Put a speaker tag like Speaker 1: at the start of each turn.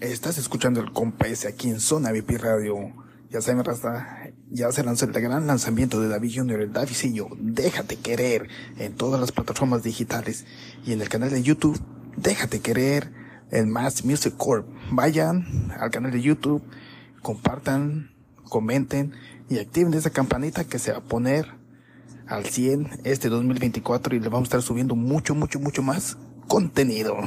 Speaker 1: Estás escuchando el Compaes aquí en Zona VIP Radio. Ya saben, Rasta, ya se lanzó el gran lanzamiento de David Junior, el Davidcillo. Déjate querer en todas las plataformas digitales y en el canal de YouTube. Déjate querer en Mass Music Corp. Vayan al canal de YouTube, compartan, comenten y activen esa campanita que se va a poner al 100 este 2024 y le vamos a estar subiendo mucho, mucho, mucho más contenido.